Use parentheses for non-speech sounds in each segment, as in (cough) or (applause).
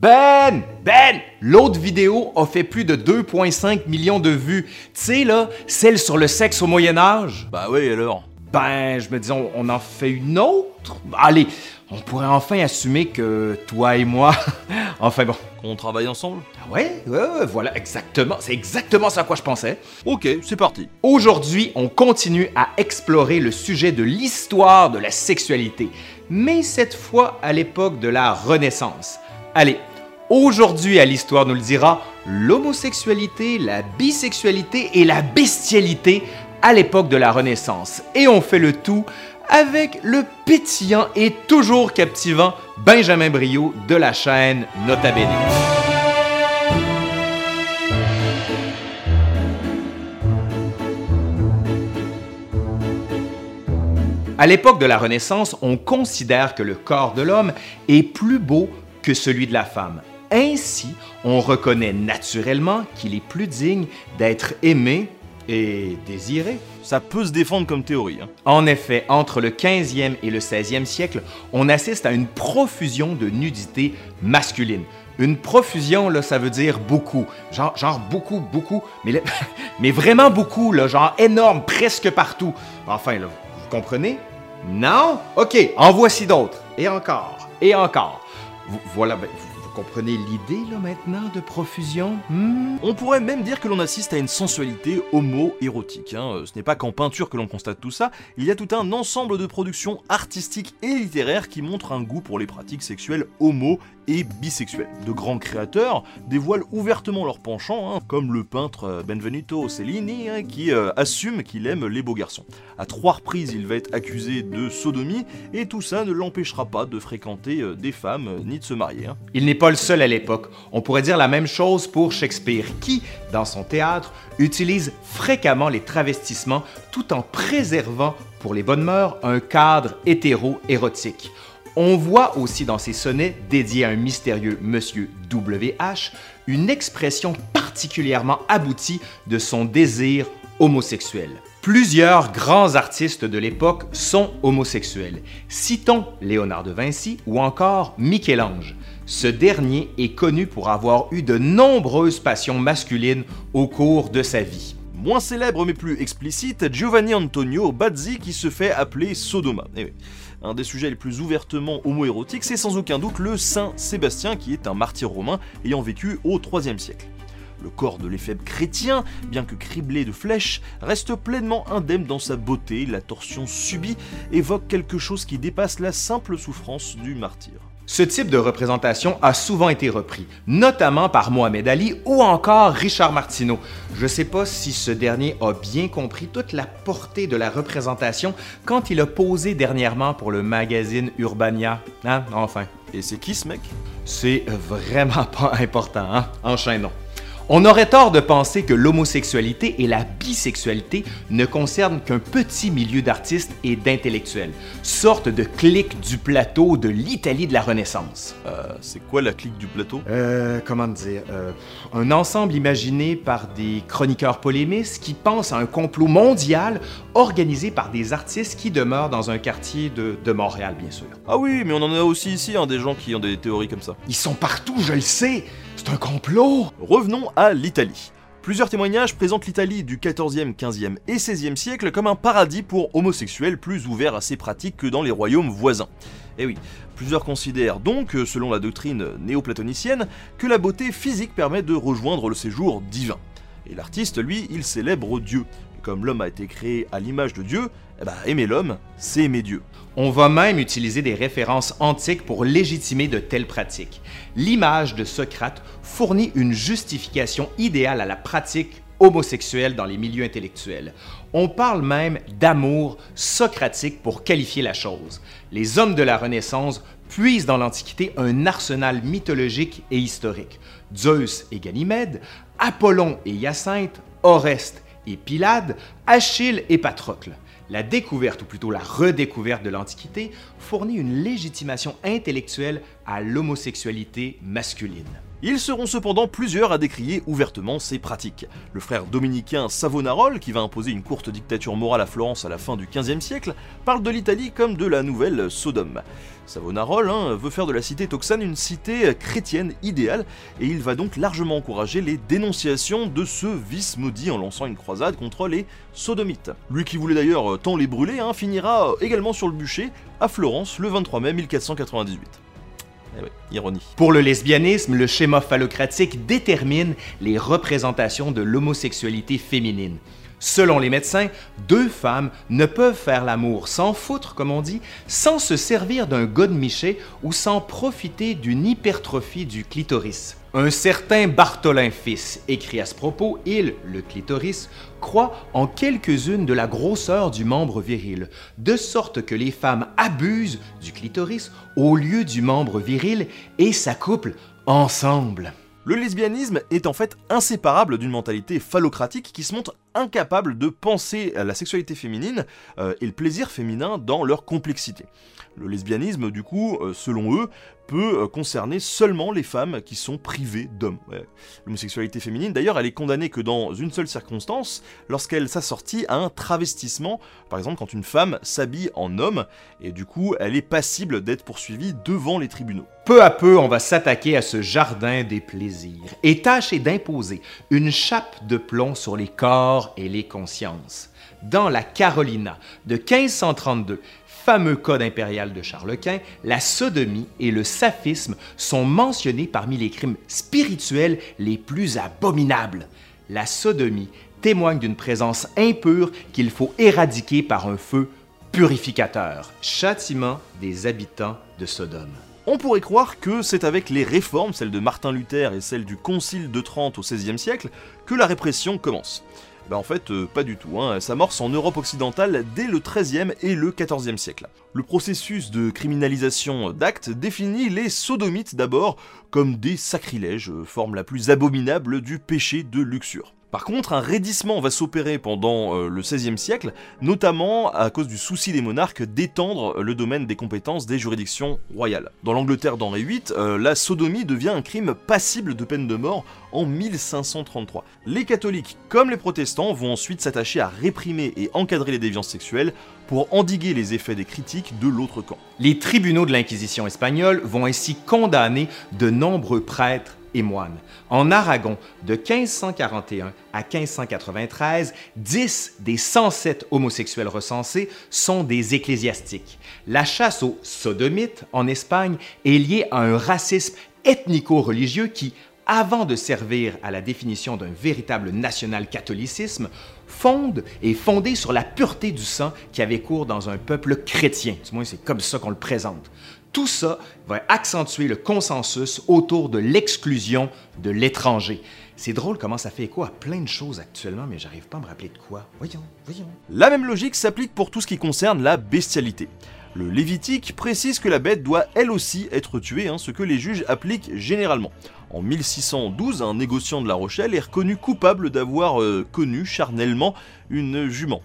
Ben! Ben! L'autre vidéo a fait plus de 2,5 millions de vues. Tu sais, là, celle sur le sexe au Moyen-Âge? Bah oui, alors Ben, je me dis, on, on en fait une autre? Allez, on pourrait enfin assumer que toi et moi. (laughs) enfin bon. Qu'on travaille ensemble? Ah Ouais, ouais, ouais, voilà, exactement. C'est exactement ça à quoi je pensais. Ok, c'est parti. Aujourd'hui, on continue à explorer le sujet de l'histoire de la sexualité, mais cette fois à l'époque de la Renaissance. Allez, aujourd'hui à l'histoire nous le dira l'homosexualité, la bisexualité et la bestialité à l'époque de la Renaissance. Et on fait le tout avec le pétillant et toujours captivant Benjamin Brio de la chaîne Nota Bene. À l'époque de la Renaissance, on considère que le corps de l'homme est plus beau que celui de la femme. Ainsi, on reconnaît naturellement qu'il est plus digne d'être aimé et désiré. Ça peut se défendre comme théorie. Hein. En effet, entre le 15e et le 16e siècle, on assiste à une profusion de nudité masculine. Une profusion, là, ça veut dire beaucoup. Genre, genre beaucoup, beaucoup, mais, (laughs) vraiment beaucoup, là, genre énorme, presque partout. Enfin, là, vous comprenez? Non? OK, en voici d'autres. Et encore, et encore. Voilà, ben, comprenez l'idée, là, maintenant, de profusion? Hmm? On pourrait même dire que l'on assiste à une sensualité homo-érotique. hein. Euh, Ce n'est pas qu'en peinture que l'on constate tout ça, il y a tout un ensemble de productions artistiques et littéraires qui montrent un goût pour les pratiques sexuelles homo et bisexuelles. De grands créateurs dévoilent ouvertement leur penchant, hein, comme le peintre euh, Benvenuto Cellini, hein, qui euh, assume qu'il aime les beaux garçons. À trois reprises, il va être accusé de sodomie, et tout ça ne l'empêchera pas de fréquenter euh, des femmes euh, ni de se marier. hein. Il n'est pas le seul à l'époque. On pourrait dire la même chose pour Shakespeare, qui, dans son théâtre, utilise fréquemment les travestissements tout en préservant, pour les bonnes mœurs, un cadre hétéro-érotique. On voit aussi dans ses sonnets dédiés à un mystérieux Monsieur W.H. une expression particulièrement aboutie de son désir homosexuel. Plusieurs grands artistes de l'époque sont homosexuels. Citons Léonard de Vinci ou encore Michel-Ange. Ce dernier est connu pour avoir eu de nombreuses passions masculines au cours de sa vie. Moins célèbre mais plus explicite, Giovanni Antonio Bazzi qui se fait appeler Sodoma. Eh. Un des sujets les plus ouvertement homoérotiques, c'est sans aucun doute le Saint Sébastien qui est un martyr romain ayant vécu au IIIe siècle. Le corps de l'éphèbe chrétien, bien que criblé de flèches, reste pleinement indemne dans sa beauté, la torsion subie évoque quelque chose qui dépasse la simple souffrance du martyr. Ce type de représentation a souvent été repris, notamment par Mohamed Ali ou encore Richard Martineau. Je ne sais pas si ce dernier a bien compris toute la portée de la représentation quand il a posé dernièrement pour le magazine Urbania. Hein? Enfin, Et c'est qui ce mec? C'est vraiment pas important, hein? Enchaînons. On aurait tort de penser que l'homosexualité et la bisexualité ne concernent qu'un petit milieu d'artistes et d'intellectuels, sorte de clique du plateau de l'Italie de la Renaissance. Euh, C'est quoi la clique du plateau? Euh, comment dire euh, Un ensemble imaginé par des chroniqueurs polémistes qui pensent à un complot mondial organisé par des artistes qui demeurent dans un quartier de, de Montréal, bien sûr. Ah oui, mais on en a aussi ici, hein, des gens qui ont des théories comme ça. Ils sont partout, je le sais C'est un complot Revenons à l'Italie. Plusieurs témoignages présentent l'Italie du 14e, 15e et 16e siècle comme un paradis pour homosexuels plus ouvert à ces pratiques que dans les royaumes voisins. Et oui, plusieurs considèrent donc, selon la doctrine néoplatonicienne, que la beauté physique permet de rejoindre le séjour divin. Et l'artiste, lui, il célèbre Dieu. Comme l'homme a été créé à l'image de Dieu, eh ben, aimer l'homme, c'est aimer Dieu. On va même utiliser des références antiques pour légitimer de telles pratiques. L'image de Socrate fournit une justification idéale à la pratique homosexuelle dans les milieux intellectuels. On parle même d'amour socratique pour qualifier la chose. Les hommes de la Renaissance puisent dans l'Antiquité un arsenal mythologique et historique. Zeus et Ganymède, Apollon et Hyacinthe, Oreste et Pylade, Achille et Patrocle. La découverte, ou plutôt la redécouverte de l'Antiquité, fournit une légitimation intellectuelle à l'homosexualité masculine. Ils seront cependant plusieurs à décrier ouvertement ces pratiques. Le frère dominicain Savonarole, qui va imposer une courte dictature morale à Florence à la fin du XVe siècle, parle de l'Italie comme de la nouvelle Sodome. Savonarole hein, veut faire de la cité Toxane une cité chrétienne idéale, et il va donc largement encourager les dénonciations de ce vice maudit en lançant une croisade contre les sodomites. Lui qui voulait d'ailleurs tant les brûler, hein, finira également sur le bûcher à Florence le 23 mai 1498. Eh. Pour le lesbianisme, le schéma phallocratique détermine les représentations de l'homosexualité féminine. Selon les médecins, deux femmes ne peuvent faire l'amour sans foutre, comme on dit, sans se servir d'un godemiché ou sans profiter d'une hypertrophie du clitoris. Un certain Bartholin fils écrit à ce propos, il, le clitoris, croit en quelques-unes de la grosseur du membre viril, de sorte que les femmes abusent du clitoris au lieu du membre viril et s'accouplent ensemble. Le lesbianisme est en fait inséparable d'une mentalité phallocratique qui se montre incapable de penser la sexualité féminine euh, et le plaisir féminin dans leur complexité. Le lesbianisme, du coup, euh, selon eux, peut euh, concerner seulement les femmes qui sont privées d'hommes. L'homosexualité féminine, d'ailleurs, elle est condamnée que dans une seule circonstance, lorsqu'elle s'assortit à un travestissement, par exemple quand une femme s'habille en homme, et du coup, elle est passible d'être poursuivie devant les tribunaux. Peu à peu, on va s'attaquer à ce jardin des plaisirs et tâcher d'imposer une chape de plomb sur les corps et les consciences. Dans la Carolina de 1532, fameux code impérial de Charles Quint, la sodomie et le saphisme sont mentionnés parmi les crimes spirituels les plus abominables. La sodomie témoigne d'une présence impure qu'il faut éradiquer par un feu purificateur. Châtiment des habitants de Sodome. On pourrait croire que c'est avec les réformes, celles de Martin Luther et celles du Concile de Trente au XVIe siècle, que la répression commence. Ben en fait, euh, pas du tout. Hein. Ça amorce en Europe occidentale dès le XIIIe et le XIVe siècle. Le processus de criminalisation d'actes définit les sodomites d'abord comme des sacrilèges, euh, forme la plus abominable du péché de luxure. Par contre, un raidissement va s'opérer pendant euh, le XVIe siècle, notamment à cause du souci des monarques d'étendre le domaine des compétences des juridictions royales. Dans l'Angleterre d'Henri VIII, euh, la sodomie devient un crime passible de peine de mort en 1533. Les catholiques comme les protestants vont ensuite s'attacher à réprimer et encadrer les déviances sexuelles pour endiguer les effets des critiques de l'autre camp. Les tribunaux de l'Inquisition espagnole vont ainsi condamner de nombreux prêtres et moines. En Aragon, de 1541 à 1593, 10 des 107 homosexuels recensés sont des ecclésiastiques. La chasse aux sodomites en Espagne est liée à un racisme ethnico-religieux qui, avant de servir à la définition d'un véritable national-catholicisme, fonde et fondé sur la pureté du sang qui avait cours dans un peuple chrétien. C'est comme ça qu'on le présente. Tout ça va accentuer le consensus autour de l'exclusion de l'étranger. C'est drôle comment ça fait écho à plein de choses actuellement, mais j'arrive pas à me rappeler de quoi. Voyons, voyons. La même logique s'applique pour tout ce qui concerne la bestialité. Le Lévitique précise que la bête doit elle aussi être tuée, hein, ce que les juges appliquent généralement. En 1612, un négociant de La Rochelle est reconnu coupable d'avoir euh, connu charnellement une jument.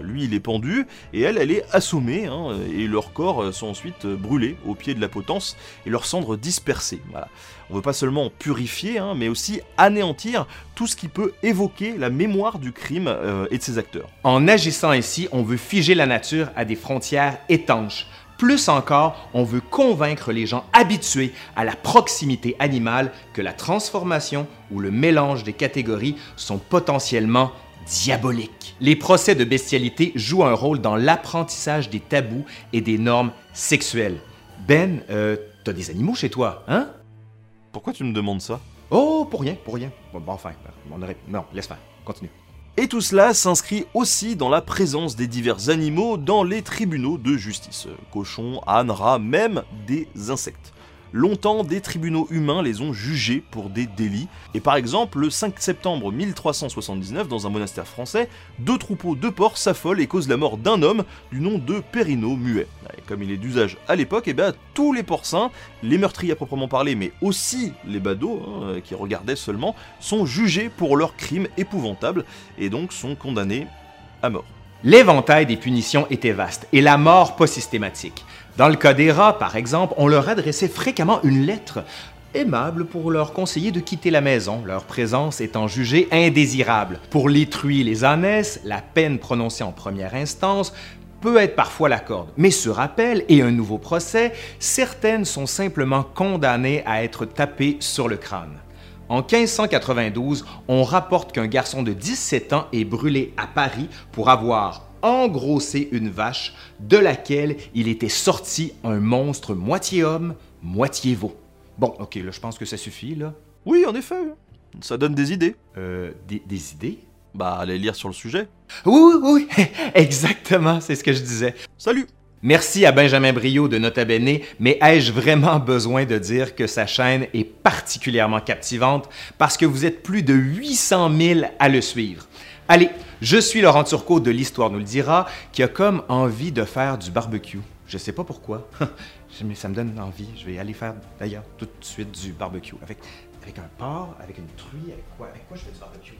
Lui, il est pendu, et elle, elle est assommée, hein, et leurs corps euh, sont ensuite euh, brûlés au pied de la potence, et leurs cendres dispersées. Voilà. On veut pas seulement purifier, hein, mais aussi anéantir tout ce qui peut évoquer la mémoire du crime et de ses acteurs. En agissant ainsi, on veut figer la nature à des frontières étanches. Plus encore, on veut convaincre les gens habitués à la proximité animale que la transformation ou le mélange des catégories sont potentiellement diabolique. Les procès de bestialité jouent un rôle dans l'apprentissage des tabous et des normes sexuelles. Ben, euh, t'as des animaux chez toi, hein? Pourquoi tu me demandes ça? Oh, pour rien, pour rien. Bon, enfin, on aurait... Non, laisse faire, continue. Et tout cela s'inscrit aussi dans la présence des divers animaux dans les tribunaux de justice. Cochons, ânes, rats, même des insectes. Longtemps, des tribunaux humains les ont jugés pour des délits. Et par exemple, le 5 septembre 1379, dans un monastère français, deux troupeaux de porcs s'affolent et causent la mort d'un homme du nom de Périno Muet. comme il est d'usage à l'époque, eh bien, tous les porcins, les meurtriers à proprement parler, mais aussi les badauds, hein, qui regardaient seulement, sont jugés pour leurs crimes épouvantables et donc sont condamnés à mort. L'éventail des punitions était vaste et la mort pas systématique. Dans le cas des rats, par exemple, on leur adressait fréquemment une lettre aimables pour leur conseiller de quitter la maison, leur présence étant jugée indésirable. Pour et les ânesses, la peine prononcée en première instance peut être parfois la corde. Mais ce rappel et un nouveau procès, certaines sont simplement condamnées à être tapées sur le crâne. En 1592, on rapporte qu'un garçon de 17 ans est brûlé à Paris pour avoir engrossé une vache de laquelle il était sorti un monstre moitié homme, moitié veau. Bon, ok, là je pense que ça suffit, là. Oui, en effet. Ça donne des idées. Euh, des, des idées? Bah, allez lire sur le sujet. Oui, oui, oui, (laughs) exactement, c'est ce que je disais. Salut Merci à Benjamin Brio de Nota Bene, mais ai-je vraiment besoin de dire que sa chaîne est particulièrement captivante parce que vous êtes plus de 800 000 à le suivre? Allez, je suis Laurent Turcot de l'Histoire nous le dira, qui a comme envie de faire du barbecue. Je sais pas pourquoi, (laughs) mais ça me donne envie. Je vais aller faire d'ailleurs tout de suite du barbecue avec, avec un porc, avec une truie, avec quoi? Avec quoi je fais du barbecue?